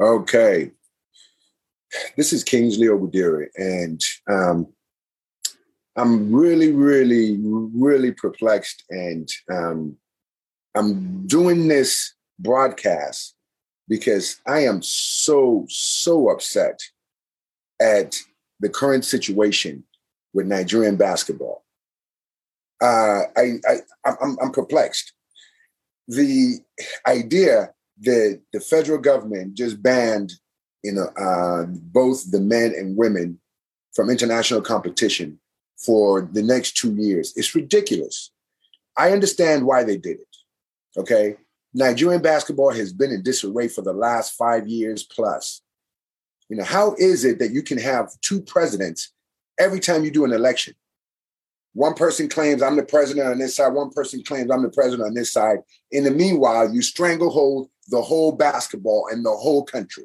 Okay. This is Kingsley Obudiri, and um, I'm really, really, really perplexed, and um, I'm doing this broadcast because I am so, so upset at the current situation with Nigerian basketball. Uh, I, I, I'm, I'm perplexed. The idea that the federal government just banned, you know, uh, both the men and women from international competition for the next two years It's ridiculous. I understand why they did it. Okay. Nigerian basketball has been in disarray for the last five years plus. You know, how is it that you can have two presidents every time you do an election? One person claims I'm the president on this side, one person claims I'm the president on this side. In the meanwhile, you stranglehold the whole basketball and the whole country.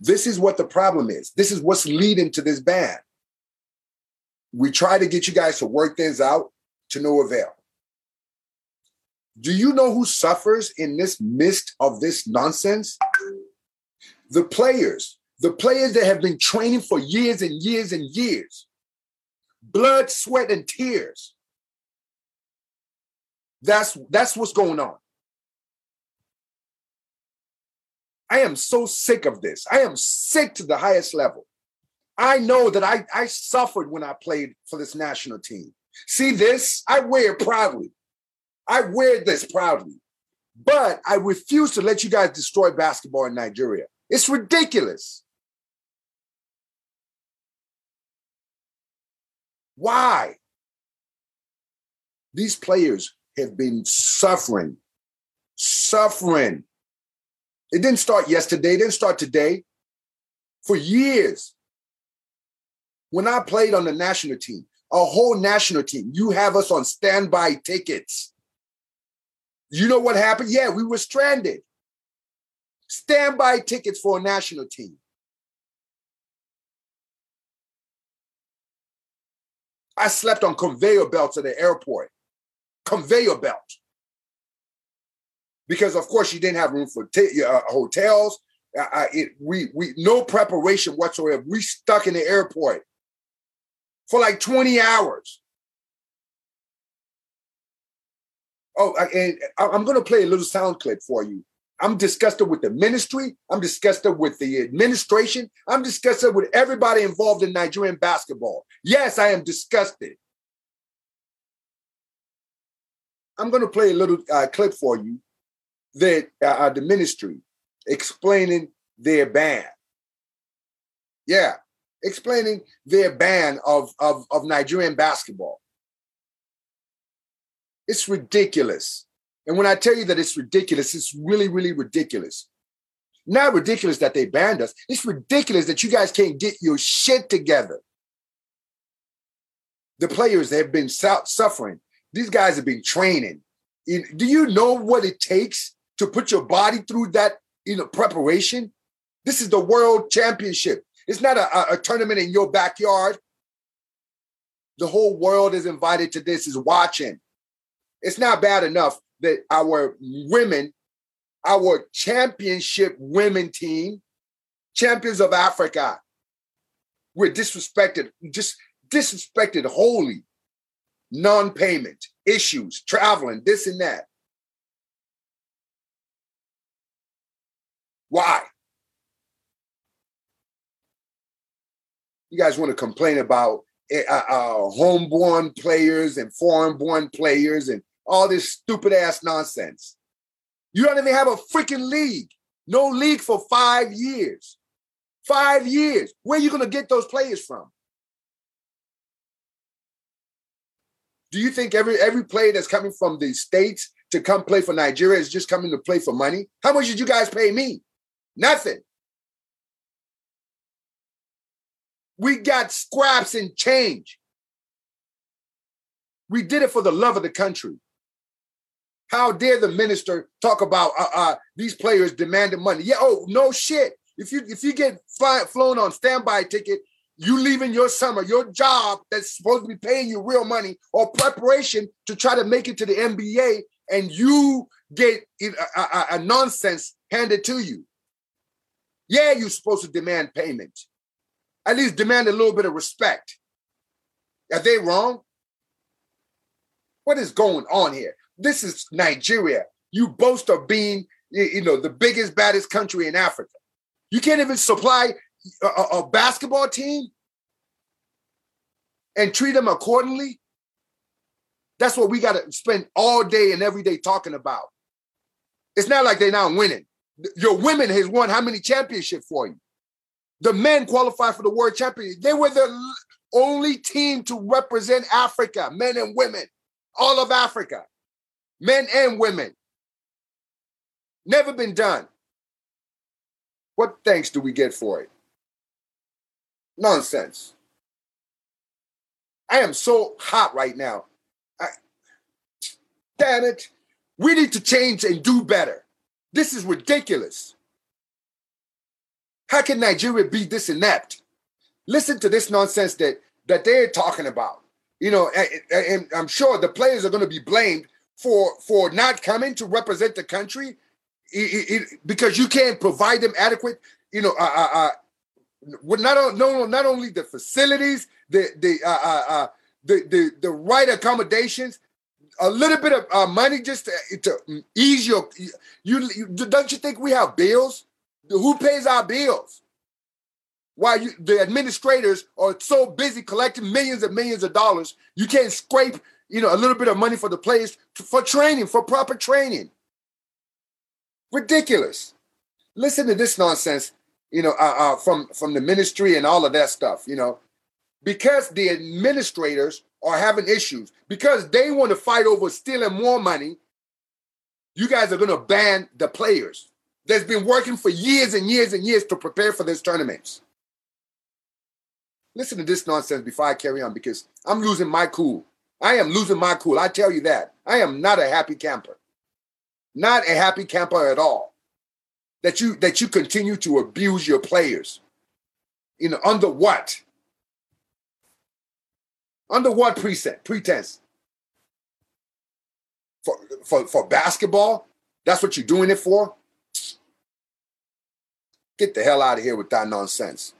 This is what the problem is. This is what's leading to this ban. We try to get you guys to work things out to no avail. Do you know who suffers in this midst of this nonsense? The players, the players that have been training for years and years and years, blood, sweat, and tears. That's that's what's going on. I am so sick of this. I am sick to the highest level. I know that I, I suffered when I played for this national team. See this? I wear it proudly. I wear this proudly. But I refuse to let you guys destroy basketball in Nigeria. It's ridiculous. Why? These players have been suffering, suffering. It didn't start yesterday, it didn't start today. For years. When I played on the national team, a whole national team, you have us on standby tickets. You know what happened? Yeah, we were stranded. Standby tickets for a national team. I slept on conveyor belts at the airport. Conveyor belt. Because of course you didn't have room for t- uh, hotels. It, we we no preparation whatsoever. We stuck in the airport for like 20 hours. Oh, and I'm going to play a little sound clip for you. I'm disgusted with the ministry. I'm disgusted with the administration. I'm disgusted with everybody involved in Nigerian basketball. Yes, I am disgusted. I'm going to play a little uh, clip for you that uh, uh, the ministry explaining their ban. Yeah, explaining their ban of, of, of Nigerian basketball. It's ridiculous. And when I tell you that it's ridiculous, it's really, really ridiculous. Not ridiculous that they banned us. It's ridiculous that you guys can't get your shit together. The players have been suffering. These guys have been training. Do you know what it takes to put your body through that you know, preparation? This is the world championship. It's not a, a tournament in your backyard. The whole world is invited to this, is watching. It's not bad enough that our women, our championship women team, champions of Africa, we're disrespected, just disrespected wholly. Non-payment, issues, traveling, this and that. Why? You guys want to complain about uh, uh, homeborn players and foreign-born players and all this stupid ass nonsense. You don't even have a freaking league. No league for five years. Five years. Where are you going to get those players from? Do you think every every player that's coming from the states to come play for Nigeria is just coming to play for money? How much did you guys pay me? Nothing. We got scraps and change. We did it for the love of the country. How dare the minister talk about uh, uh, these players demanding money? Yeah, oh no shit. If you if you get fly, flown on standby ticket, you leaving your summer, your job that's supposed to be paying you real money or preparation to try to make it to the NBA, and you get a, a, a nonsense handed to you. Yeah, you're supposed to demand payment. At least demand a little bit of respect. Are they wrong? What is going on here? This is Nigeria. You boast of being, you know, the biggest, baddest country in Africa. You can't even supply a, a basketball team and treat them accordingly. That's what we got to spend all day and every day talking about. It's not like they're not winning. Your women has won how many championships for you? The men qualified for the world championship. They were the only team to represent Africa, men and women, all of Africa, men and women. Never been done. What thanks do we get for it? Nonsense. I am so hot right now. I, damn it. We need to change and do better. This is ridiculous. How can Nigeria be this inept? Listen to this nonsense that that they're talking about. You know, and, and I'm sure the players are going to be blamed for for not coming to represent the country it, it, because you can't provide them adequate. You know, uh, uh, uh not no, not only the facilities, the the uh, uh, uh, the, the the right accommodations, a little bit of uh, money just to, to ease your you, you, don't you think we have bills who pays our bills why you, the administrators are so busy collecting millions and millions of dollars you can't scrape you know a little bit of money for the players to, for training for proper training ridiculous listen to this nonsense you know uh, uh, from from the ministry and all of that stuff you know because the administrators are having issues because they want to fight over stealing more money. You guys are going to ban the players that's been working for years and years and years to prepare for this tournaments. Listen to this nonsense before I carry on because I'm losing my cool. I am losing my cool. I tell you that. I am not a happy camper. Not a happy camper at all. That you that you continue to abuse your players. You know, under what? Under what preset, pretense? For, for, for basketball? That's what you're doing it for? Get the hell out of here with that nonsense.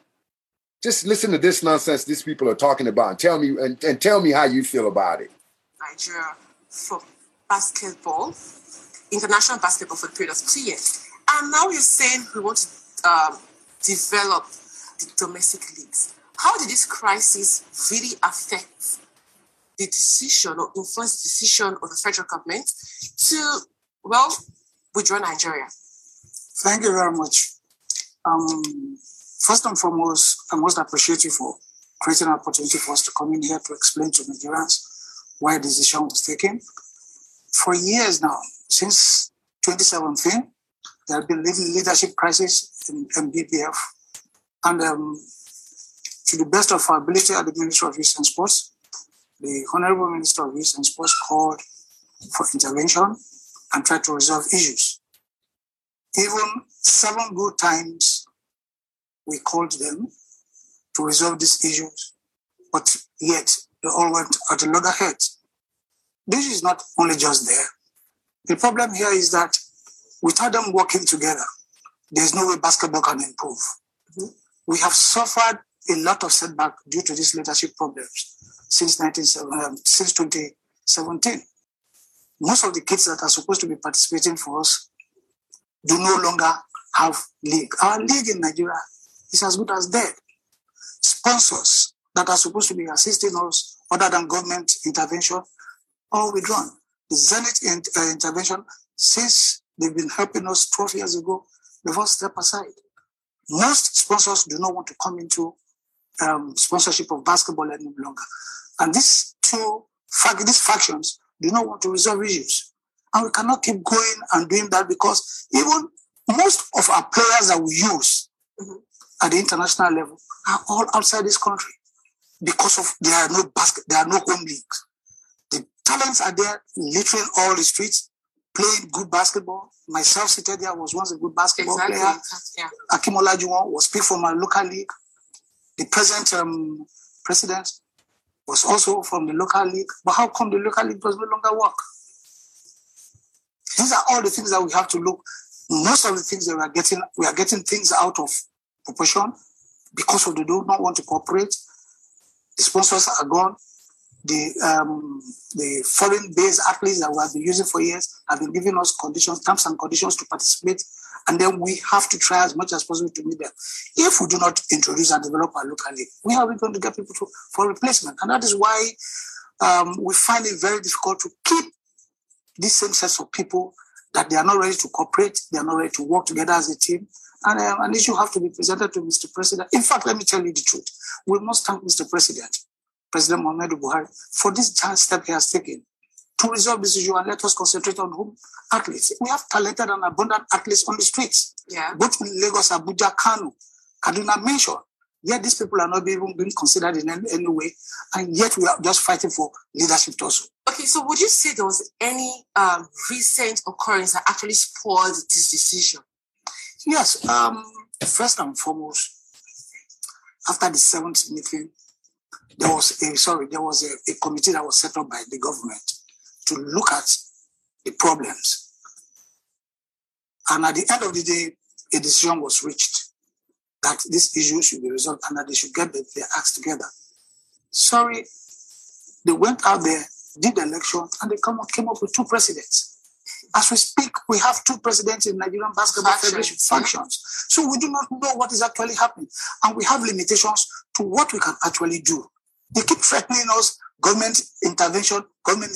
Just listen to this nonsense these people are talking about and tell me and, and tell me how you feel about it. Nigeria for basketball, international basketball for the period of two years. And now you're saying we want to um, develop the domestic leagues. How did this crisis really affect the decision or influence the decision of the federal government to, well, withdraw Nigeria? Thank you very much. Um, first and foremost, I most appreciate you for creating an opportunity for us to come in here to explain to Nigerians why the decision was taken. For years now, since 2017, there have been leadership crisis in NBBF. And um, to the best of our ability at the Ministry of Youth and Sports, the Honorable Minister of Youth and Sports called for intervention and tried to resolve issues. Even seven good times we called them to resolve these issues, but yet they all went at a loggerheads. This is not only just there. The problem here is that without them working together, there's no way basketball can improve. We have suffered a lot of setback due to these leadership problems since 19, um, since 2017. Most of the kids that are supposed to be participating for us do no longer have league. Our league in Nigeria is as good as dead. Sponsors that are supposed to be assisting us, other than government intervention, all withdrawn. The Zenith in, uh, intervention, since they've been helping us 12 years ago, they've all stepped aside. Most sponsors do not want to come into um, sponsorship of basketball any longer. And these two, these factions do not want to resolve issues. And we cannot keep going and doing that because even most of our players that we use mm-hmm. At the international level are all outside this country because of there are no basket, there are no home leagues. The talents are there, literally all the streets, playing good basketball. Myself seated there was once a good basketball exactly. player. Yeah. Akeem Olajuwon was picked from my local league. The present um, president was also from the local league. But how come the local league does no longer work? These are all the things that we have to look. most of the things that we are getting, we are getting things out of proportion because of they do not want to cooperate. The sponsors are gone. The um, the foreign-based athletes that we have been using for years have been giving us conditions, terms and conditions to participate, and then we have to try as much as possible to meet them. If we do not introduce and develop our local league, we are going to get people to, for replacement, and that is why um, we find it very difficult to keep these same sets of people that they are not ready to cooperate, they are not ready to work together as a team. And um, an issue have to be presented to Mr. President. In fact, let me tell you the truth. We must thank Mr. President, President Muhammadu Buhari, for this chance step he has taken to resolve this issue and let us concentrate on whom athletes. We have talented and abundant athletes on the streets, yeah. both in Lagos, Abuja, Kano, Kaduna mentioned. Yet these people are not even being considered in any, any, way, and yet we are just fighting for leadership also. Okay, so would you say there was any um, recent occurrence that actually spoiled this decision? Yes. Um, first and foremost, after the seventh meeting, there was a sorry, there was a, a committee that was set up by the government to look at the problems. And at the end of the day, a decision was reached that this issue should be resolved and that they should get their acts together. Sorry, they went out there, did the election, and they come came up with two presidents. As we speak, we have two presidents in Nigerian Basketball Federation functions. So we do not know what is actually happening. And we have limitations to what we can actually do. They keep threatening us government intervention, government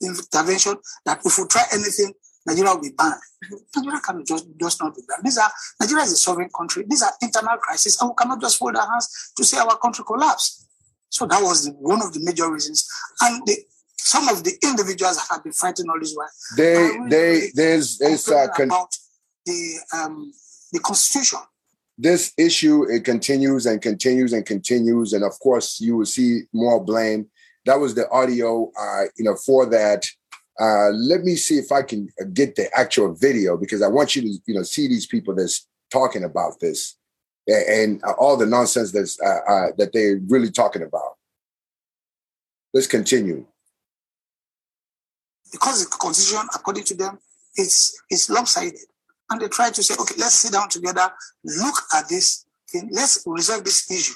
intervention, that if we try anything, Nigeria will be banned. Mm-hmm. Nigeria cannot just, just not be banned. These are Nigeria is a sovereign country. These are internal crises, and we cannot just fold our hands to see our country collapse. So that was the, one of the major reasons. And the, some of the individuals that have been fighting all this while. They, really they, there's, there's uh, con- about the um, the constitution. This issue it continues and continues and continues, and of course you will see more blame. That was the audio, uh, you know, for that. Uh, let me see if I can get the actual video because I want you to, you know, see these people that's talking about this and, and all the nonsense that's uh, uh, that they're really talking about. Let's continue. Because the constitution, according to them, is is lopsided, and they try to say, okay, let's sit down together, look at this, thing, let's resolve this issue.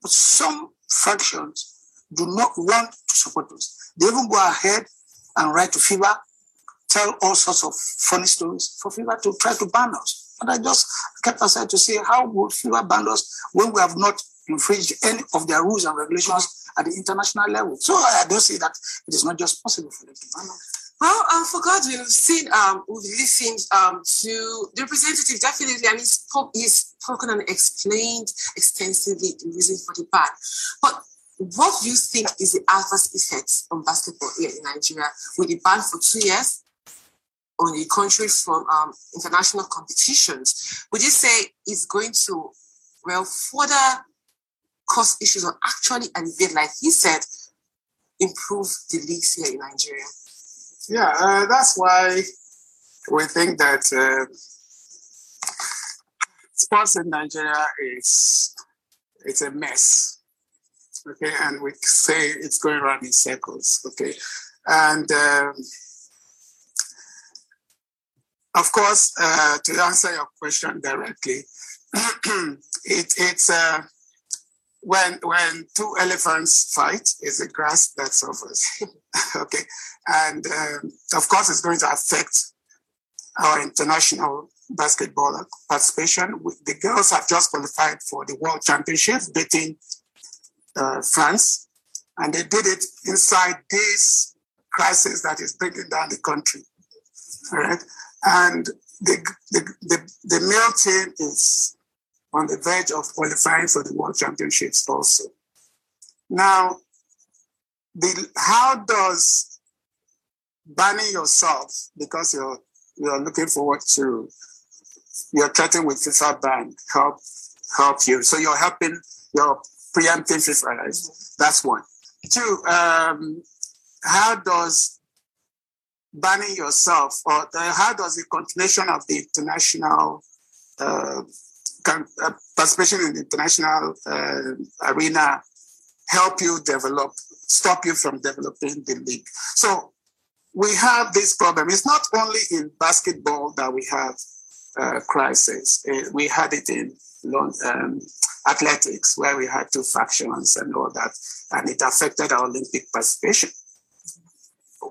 But some factions do not want to support us. They even go ahead and write to FIBA, tell all sorts of funny stories for FIBA to try to ban us. And I just kept aside to say, how would FIBA ban us when we have not infringed any of their rules and regulations at the international level? So I don't see that it is not just possible for them to. Well, um, for God, we've seen, um, we've listened um, to the representative definitely, and spoke, he's spoken and explained extensively the reason for the ban. But what do you think is the adverse effects on basketball here in Nigeria with the ban for two years on the country from um, international competitions? Would you say it's going to, well, further cause issues or actually alleviate, like he said, improve the leagues here in Nigeria? Yeah, uh, that's why we think that uh, sports in Nigeria is it's a mess okay, and we say it's going around in circles, okay, and um, of course, uh, to answer your question directly, it, it's uh, when when two elephants fight, it's the grass that suffers, okay, and um, of course, it's going to affect our international basketball participation. The girls have just qualified for the World Championships, beating uh, France, and they did it inside this crisis that is bringing down the country. All right, and the the the, the male team is on the verge of qualifying for the World Championships also. Now, the how does banning yourself because you're you're looking forward to you're chatting with FIBA ban help help you. So you're helping your preemptive FIBA. That's one. Two, um, how does banning yourself or how does the continuation of the international uh, uh, participation in the international uh, arena help you develop, stop you from developing the league? So we have this problem. It's not only in basketball that we have uh, crisis. Uh, we had it in um, athletics, where we had two factions and all that, and it affected our Olympic participation.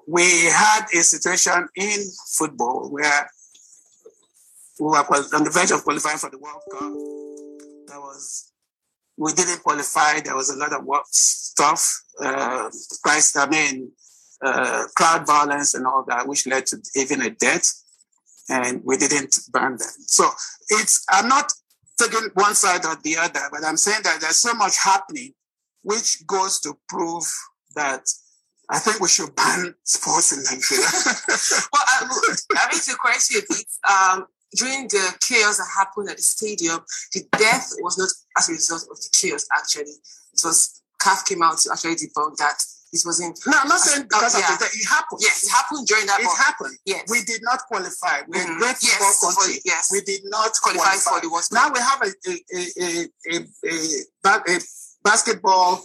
We had a situation in football where we were on the verge of qualifying for the World Cup. There was we didn't qualify. There was a lot of work stuff, uh, price, I mean, uh, crowd violence and all that, which led to even a death. And we didn't ban them. So it's, I'm not taking one side or the other, but I'm saying that there's so much happening, which goes to prove that I think we should ban sports in Nigeria. well, I, I mean, to correct you um, during the chaos that happened at the stadium, the death was not as a result of the chaos, actually. It was, CAF came out to actually debunk that this wasn't. No, I'm not saying because uh, yeah. of the It happened. Yes, it happened during that. It month. happened. Yes. We did not qualify. We're mm-hmm. a great football country. Yes. We did not qualify, qualify for the World Now we have a, a, a, a, a, basketball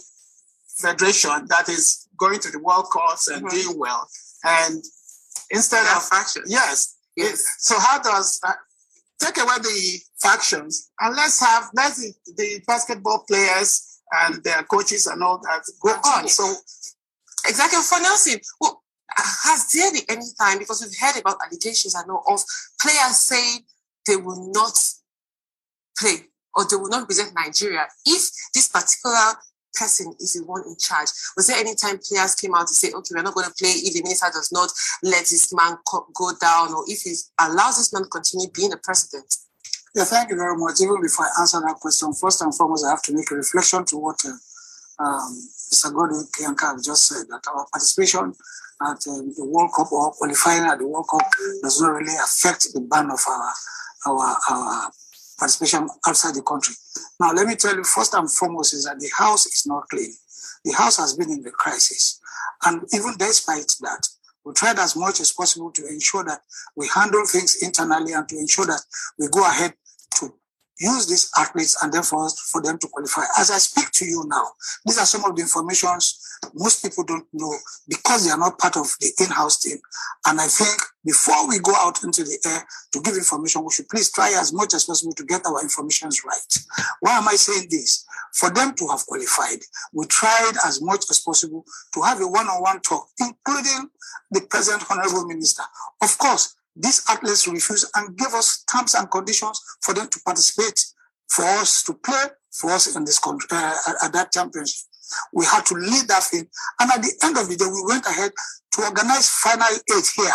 federation that is going to the World Cups and mm-hmm. doing well. And instead of factions. Yes. Yes. so how does that, take away the factions and let's have let the, the basketball players and their coaches and all that go on. So exactly for Nelson. Well, has there been any time because we've heard about allegations I know of players saying they will not play or they will not represent Nigeria if this particular person is the one in charge. Was there any time players came out to say, okay, we're not going to play if the minister does not let this man go down or if he allows this man to continue being the president? Yeah, thank you very much. Even before I answer that question, first and foremost, I have to make a reflection to what uh, um, Mr. Godwin Kiyanka just said that our participation at um, the World Cup or qualifying at the World Cup does not really affect the ban of our our, our participation outside the country. Now, let me tell you, first and foremost, is that the house is not clean. The house has been in the crisis. And even despite that, we tried as much as possible to ensure that we handle things internally and to ensure that we go ahead to use these athletes and therefore for them to qualify. As I speak to you now, these are some of the informations most people don't know because they are not part of the in-house team. And I think before we go out into the air to give information, we should please try as much as possible to get our information right. Why am I saying this? For them to have qualified, we tried as much as possible to have a one-on-one talk, including the present honorable minister. Of course, these athletes refused and gave us terms and conditions for them to participate, for us to play, for us in this country, uh, at that championship. We had to lead that thing. And at the end of the day, we went ahead to organize final eight here,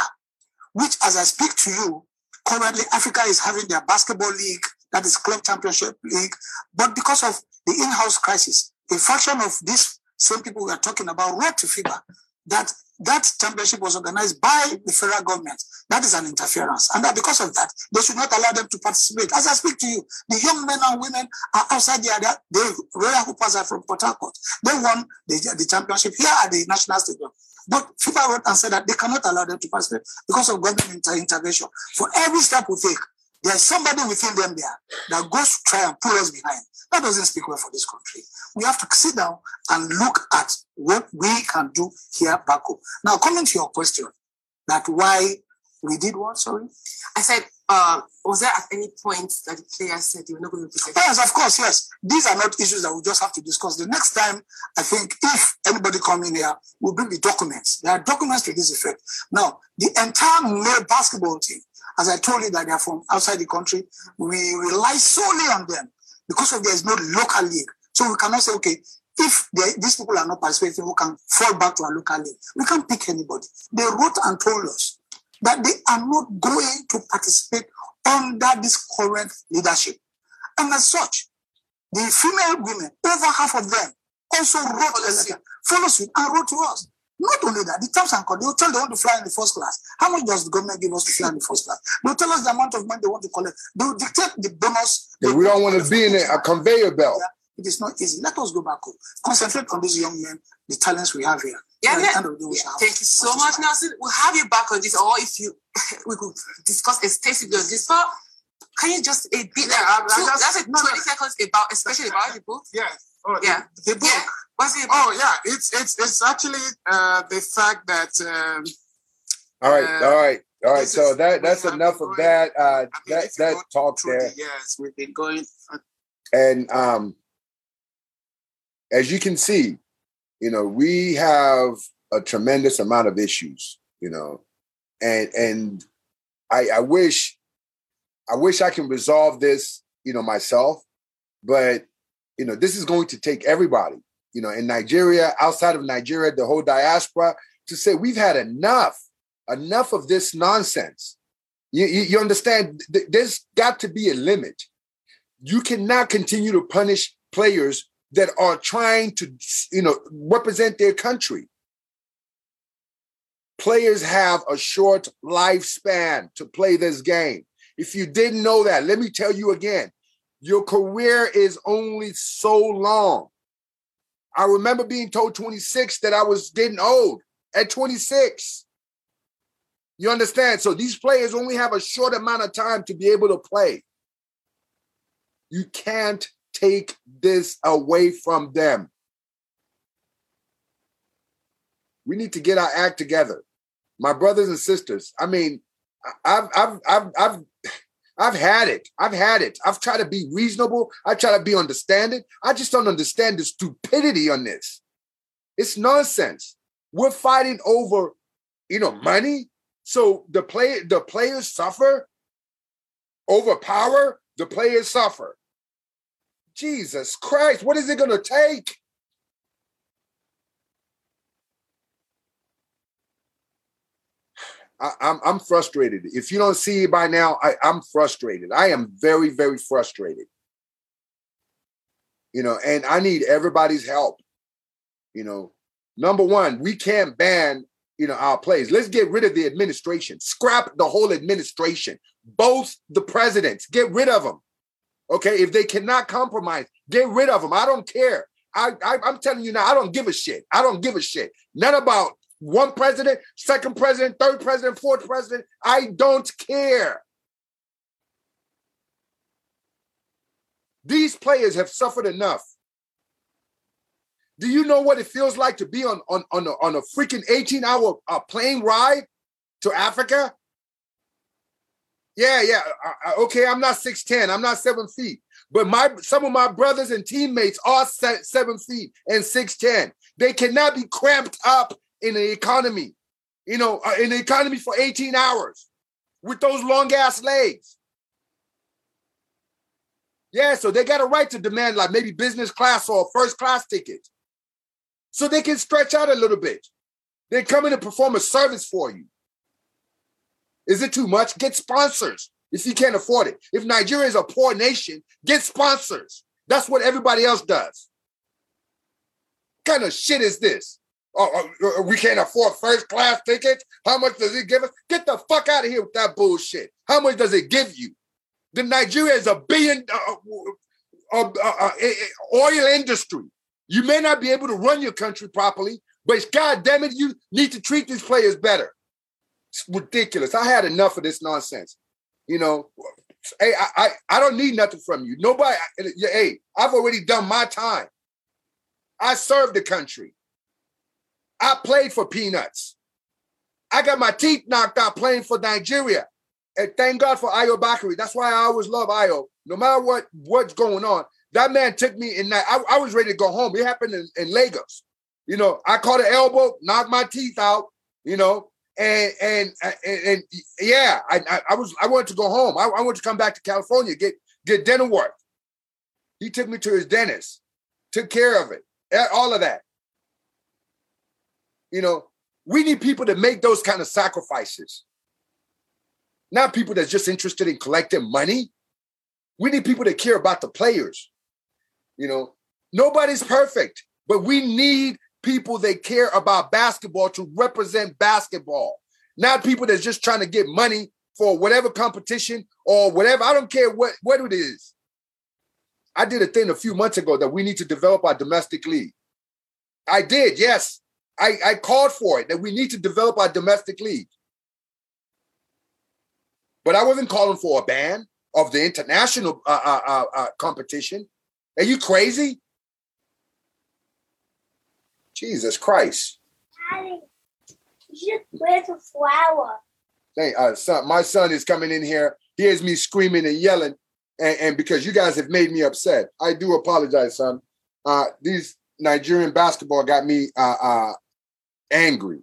which as I speak to you, currently Africa is having their basketball league, that is club championship league. But because of the in-house crisis, a fraction of these same people we are talking about wrote to FIBA that that championship was organized by the federal government. That is an interference. And that because of that, they should not allow them to participate. As I speak to you, the young men and women are outside the area. The Royal Hoopers are from Port Harcourt. They won the, the championship here at the National Stadium. But FIBA wrote and said that they cannot allow them to participate because of government inter- intervention. For every step we take, there's somebody within them there that goes to try and pull us behind. That doesn't speak well for this country. We have to sit down and look at what we can do here back home. Now, coming to your question, that why we did what? Sorry, I said, uh, was there at any point that the players said you were not going to be? Yes, of course, yes. These are not issues that we just have to discuss. The next time, I think, if anybody come in here, we'll bring the documents. There are documents to this effect. Now, the entire male basketball team, as I told you that they are from outside the country, we rely solely on them because of there is no local league. So we cannot say, okay, if they, these people are not participating, we can fall back to our local league. We can't pick anybody. They wrote and told us that they are not going to participate under this current leadership. And as such, the female women, over half of them, also wrote a letter, follow suit, and wrote to us. Not only that, the terms and conditions, they'll tell they want to fly in the first class. How much does the government give us to fly in the first class? They'll tell us the amount of money they want to collect. They'll dictate the bonus. Yeah, we don't want to be in a conveyor belt. Yeah. It is not easy. Let us go back home. Concentrate on these young men, the talents we have here. Yeah, yeah. Day, yeah. Thank you so much, Nelson. We'll have you back on this, or if you we could discuss extensively on this. But can you just a bit? Yeah, like, two, just, that's it. No, Twenty no. seconds about, especially about the book. Yeah. Oh, yeah. The, the book. Yeah. It? Oh, yeah. It's it's it's actually uh, the fact that. Um, all right, uh, all right. All right, so that that's enough of that. Uh, I mean, that that talk there. The years we've been going, uh, and um, as you can see, you know, we have a tremendous amount of issues. You know, and and I, I wish I wish I can resolve this, you know, myself, but you know, this is going to take everybody, you know, in Nigeria, outside of Nigeria, the whole diaspora, to say we've had enough enough of this nonsense. You, you, you understand? There's got to be a limit. You cannot continue to punish players that are trying to, you know, represent their country. Players have a short lifespan to play this game. If you didn't know that, let me tell you again your career is only so long. I remember being told 26 that I was getting old at 26. You understand? So these players only have a short amount of time to be able to play. You can't take this away from them. We need to get our act together. My brothers and sisters, I mean, I've I've I've I've I've had it. I've had it. I've tried to be reasonable. I try to be understanding. I just don't understand the stupidity on this. It's nonsense. We're fighting over, you know, money. So the play the players suffer over power, the players suffer. Jesus Christ, what is it gonna take? I, am I'm, I'm frustrated. If you don't see it by now, I, I'm frustrated. I am very, very frustrated. You know, and I need everybody's help. You know, number one, we can't ban you know, our plays. Let's get rid of the administration. Scrap the whole administration. Both the presidents. Get rid of them. Okay, if they cannot compromise, get rid of them. I don't care. I, I I'm telling you now, I don't give a shit. I don't give a shit. None about one president, second president, third president, fourth president. I don't care. These players have suffered enough. Do you know what it feels like to be on on on a, on a freaking 18 hour uh, plane ride to Africa? Yeah, yeah. Uh, uh okay, I'm not 6'10, I'm not seven feet. But my some of my brothers and teammates are seven feet and 6'10. They cannot be cramped up in the economy, you know, uh, in the economy for 18 hours with those long ass legs. Yeah, so they got a right to demand like maybe business class or first class ticket so they can stretch out a little bit. They come in and perform a service for you. Is it too much? Get sponsors if you can't afford it. If Nigeria is a poor nation, get sponsors. That's what everybody else does. What kind of shit is this? Oh, oh, we can't afford first class tickets. How much does it give us? Get the fuck out of here with that bullshit. How much does it give you? The Nigeria is a billion uh, uh, uh, uh eh, eh, oil industry. You may not be able to run your country properly, but God damn it, you need to treat these players better. It's ridiculous. I had enough of this nonsense. You know, hey, I, I, I don't need nothing from you. Nobody, eh, hey, I've already done my time. I served the country. I played for peanuts. I got my teeth knocked out playing for Nigeria. And thank God for Ayo Bakare. That's why I always love Ayo. No matter what what's going on, that man took me in that. I, I was ready to go home. It happened in, in Lagos. You know, I caught an elbow, knocked my teeth out. You know, and and and, and yeah, I, I, I was I wanted to go home. I, I wanted to come back to California get get dental work. He took me to his dentist, took care of it, all of that. You know, we need people to make those kind of sacrifices. Not people that's just interested in collecting money. We need people that care about the players. You know, nobody's perfect, but we need people that care about basketball to represent basketball, not people that's just trying to get money for whatever competition or whatever. I don't care what, what it is. I did a thing a few months ago that we need to develop our domestic league. I did, yes. I, I called for it that we need to develop our domestic league. But I wasn't calling for a ban of the international uh, uh, uh, uh competition. Are you crazy? Jesus Christ. Daddy, you just a flower. Hey, son, my son is coming in here. Hears me screaming and yelling, and, and because you guys have made me upset, I do apologize, son. Uh, these Nigerian basketball got me uh, angry.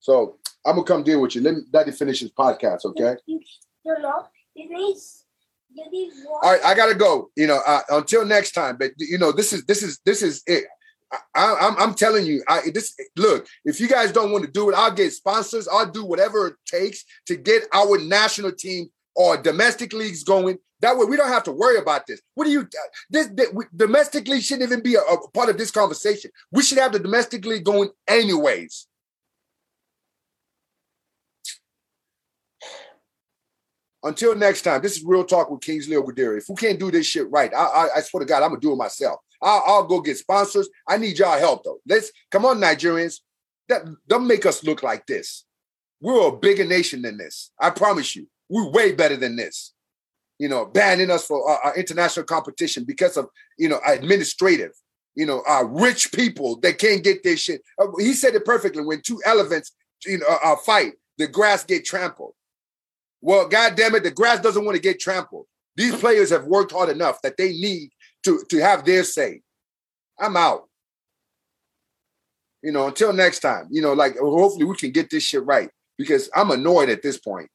So I'm gonna come deal with you. Let me, Daddy finish his podcast, okay? All right, I gotta go. You know, uh, until next time. But you know, this is this is this is it. I, am I'm, I'm telling you, I this look. If you guys don't want to do it, I'll get sponsors. I'll do whatever it takes to get our national team or domestic leagues going. That way, we don't have to worry about this. What do you? Uh, this, this domestic league shouldn't even be a, a part of this conversation. We should have the domestically going anyways. Until next time, this is Real Talk with Kingsley Ogudere. If we can't do this shit right, I, I, I swear to God, I'm gonna do it myself. I'll, I'll, go get sponsors. I need y'all help though. Let's come on, Nigerians. That don't make us look like this. We're a bigger nation than this. I promise you. We're way better than this. You know, banning us for our international competition because of you know administrative. You know, uh, rich people that can't get their shit. Uh, he said it perfectly. When two elephants, you know, uh, fight, the grass get trampled. Well, God damn it, the grass doesn't want to get trampled. These players have worked hard enough that they need to, to have their say. I'm out. You know, until next time, you know, like hopefully we can get this shit right because I'm annoyed at this point.